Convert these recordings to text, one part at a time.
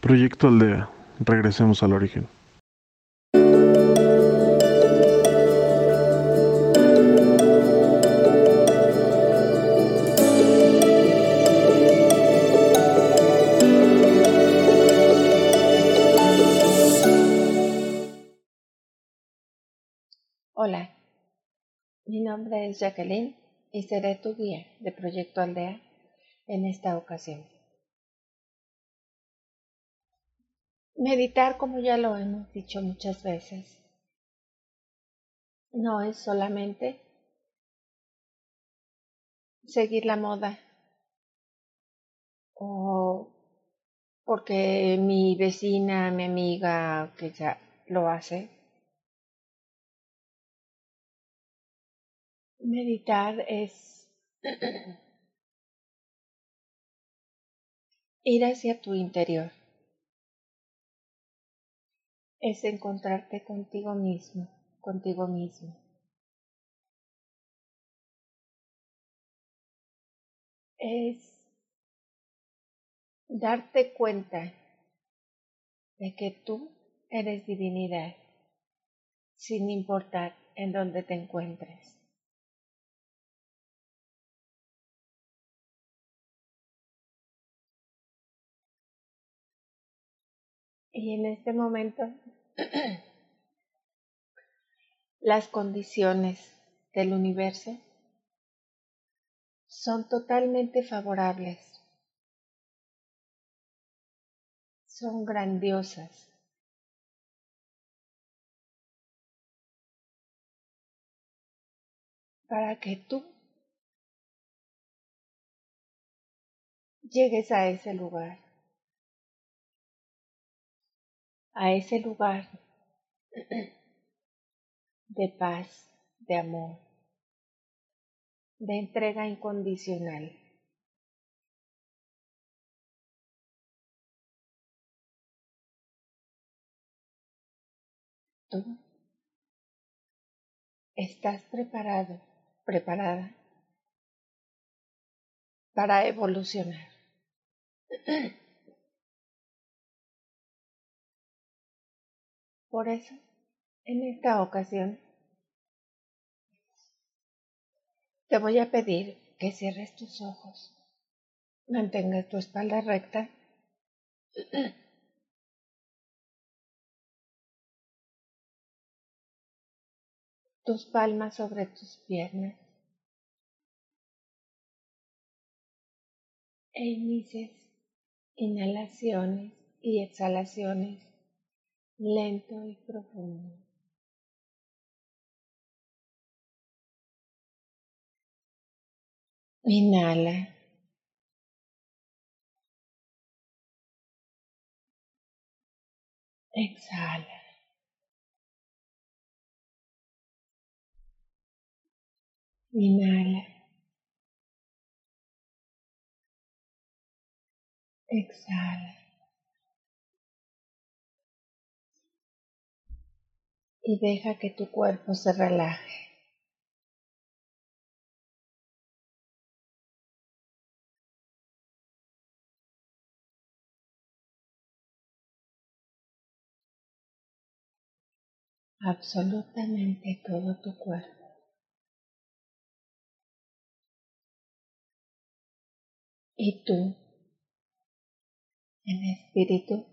Proyecto Aldea. Regresemos al origen. Hola, mi nombre es Jacqueline y seré tu guía de Proyecto Aldea en esta ocasión. Meditar, como ya lo hemos dicho muchas veces, no es solamente seguir la moda o porque mi vecina, mi amiga, que ya lo hace. Meditar es ir hacia tu interior es encontrarte contigo mismo, contigo mismo. Es darte cuenta de que tú eres divinidad, sin importar en dónde te encuentres. Y en este momento las condiciones del universo son totalmente favorables, son grandiosas. para que tú llegues a ese lugar a ese lugar de paz, de amor, de entrega incondicional. Tú estás preparado, preparada para evolucionar. Por eso, en esta ocasión, te voy a pedir que cierres tus ojos, mantengas tu espalda recta tus palmas sobre tus piernas e inicies inhalaciones y exhalaciones lento y profundo. Inhala. Exhala. Inhala. Exhala. Y deja que tu cuerpo se relaje. Absolutamente todo tu cuerpo. Y tú, en espíritu,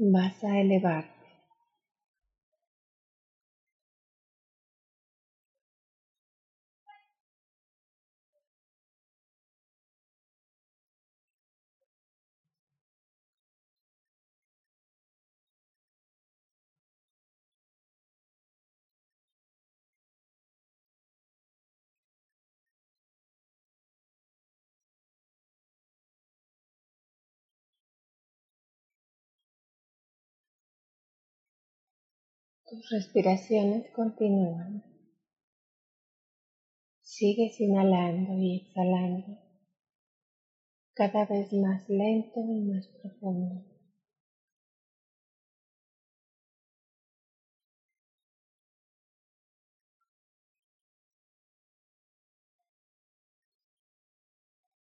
vas a elevar Tus respiraciones continúan. Sigues inhalando y exhalando cada vez más lento y más profundo.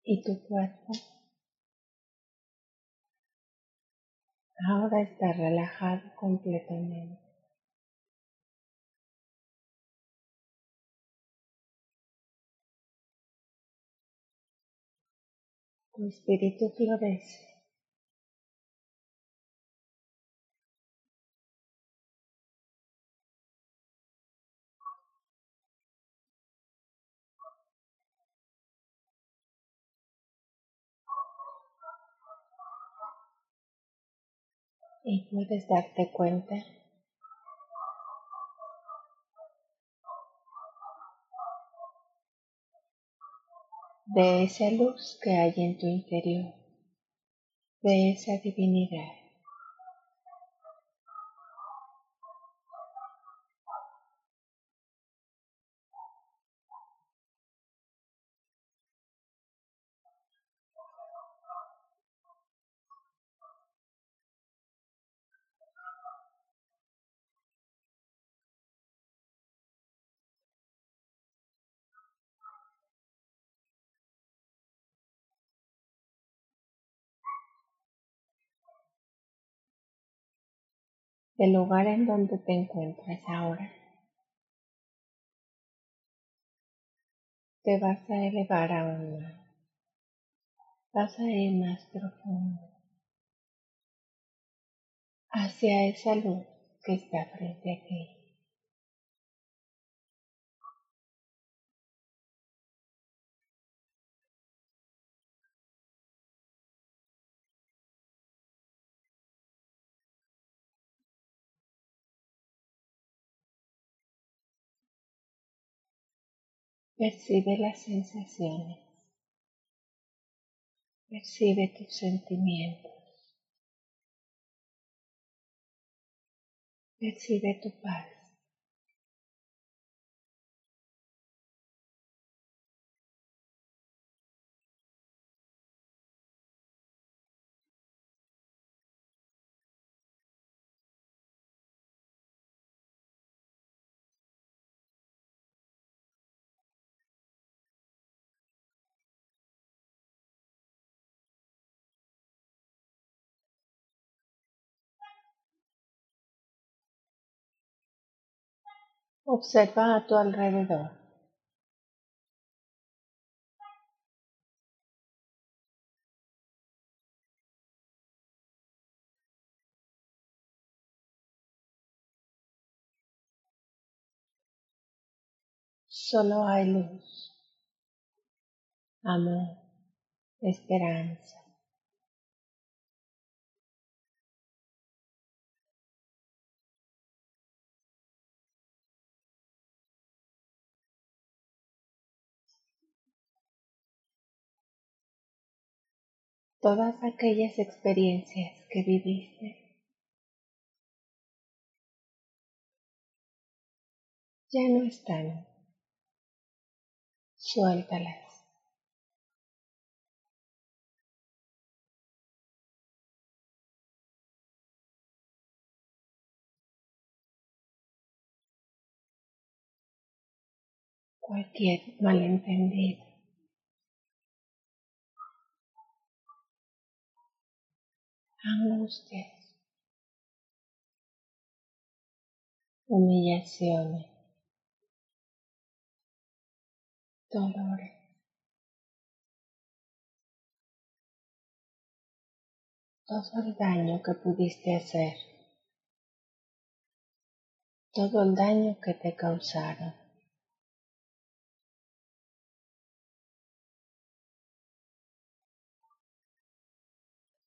y tu cuerpo ahora está relajado completamente. Tu espíritu florece. y puedes darte cuenta de esa luz que hay en tu interior, de esa divinidad. Del lugar en donde te encuentras ahora. Te vas a elevar aún más. Vas a ir más profundo hacia esa luz que está frente a ti. Percibe las sensaciones. Percibe tus sentimientos. Percibe tu paz. Observa a tu alrededor. Solo hay luz, amor, esperanza. Todas aquellas experiencias que viviste ya no están. Suéltalas. Cualquier malentendido. Angustias, humillaciones, dolores. Todo el daño que pudiste hacer, todo el daño que te causaron.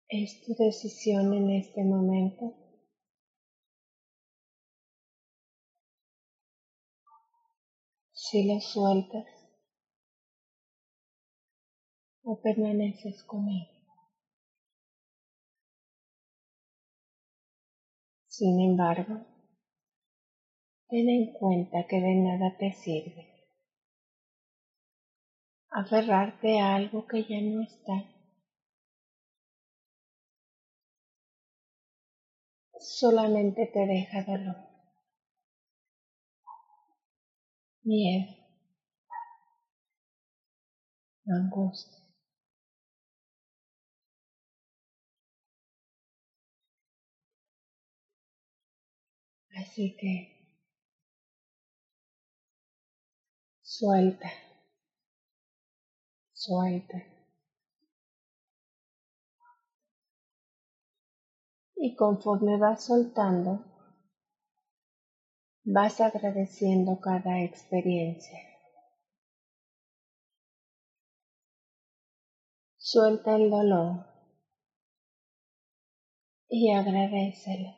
Es tu decisión en este momento si lo sueltas o permaneces con él. Sin embargo, ten en cuenta que de nada te sirve aferrarte a algo que ya no está. solamente te deja dolor, miedo, angustia. Así que suelta, suelta. Y conforme vas soltando, vas agradeciendo cada experiencia. Suelta el dolor y agradecelo.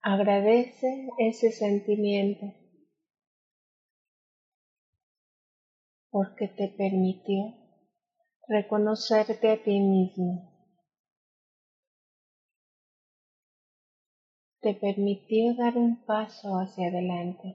Agradece ese sentimiento porque te permitió reconocerte a ti mismo. Te permitió dar un paso hacia adelante.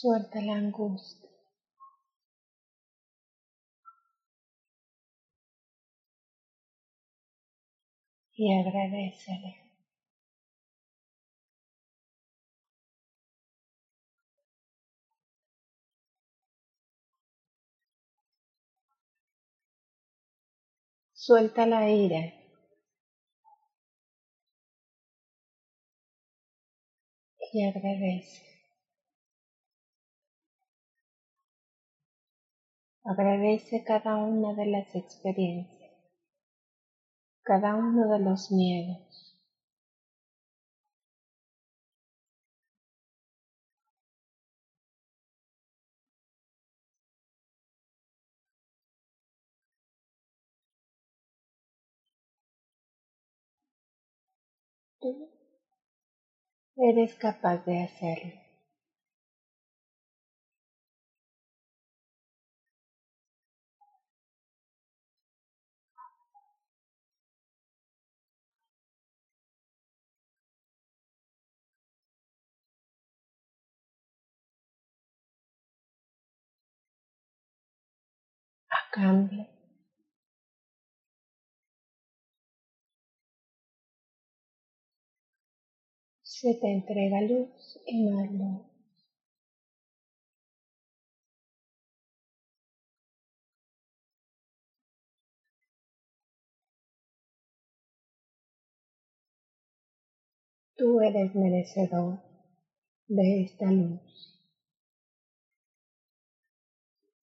Suelta la angustia. Y agradecele. Suelta la ira. Y agradece. Agradece cada una de las experiencias, cada uno de los miedos. Tú eres capaz de hacerlo. A cambio, se te entrega luz y más luz. Tú eres merecedor de esta luz.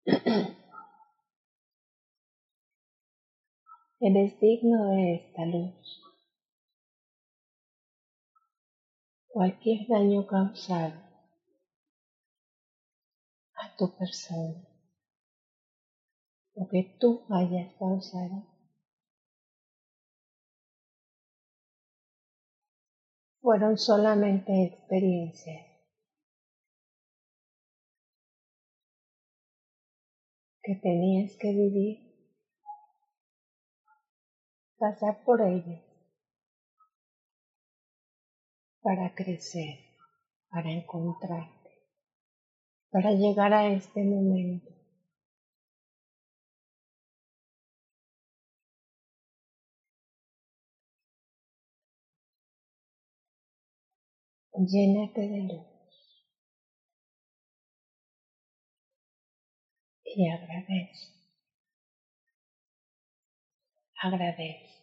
Eres digno de esta luz. Cualquier daño causado a tu persona o que tú hayas causado fueron solamente experiencias que tenías que vivir, pasar por ellas para crecer, para encontrarte, para llegar a este momento. Llénate de luz y agradece. Agradece.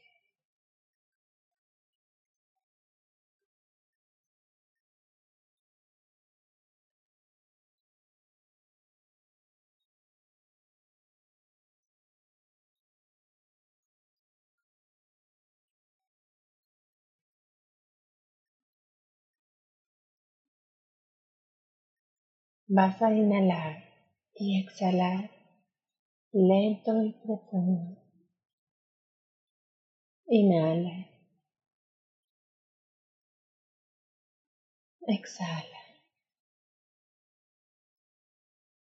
Vas a inhalar y exhalar lento y profundo. Inhala. Exhala.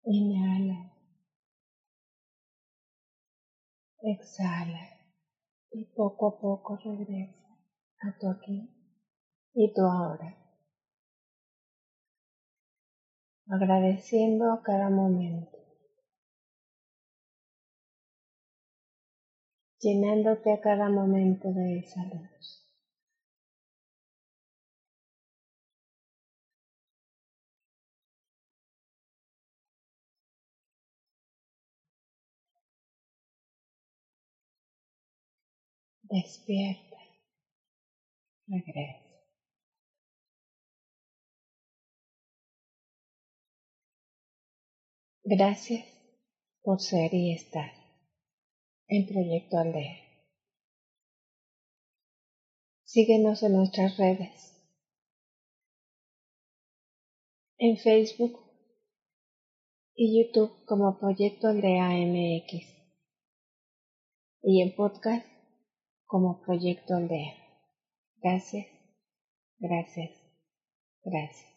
Inhala. Exhala. Y poco a poco regresa a tu aquí y tu ahora. Agradeciendo cada momento, llenándote a cada momento de esa luz. Despierta, regresa. Gracias por ser y estar en Proyecto Aldea. Síguenos en nuestras redes. En Facebook y YouTube como Proyecto Aldea MX. Y en podcast como Proyecto Aldea. Gracias, gracias, gracias.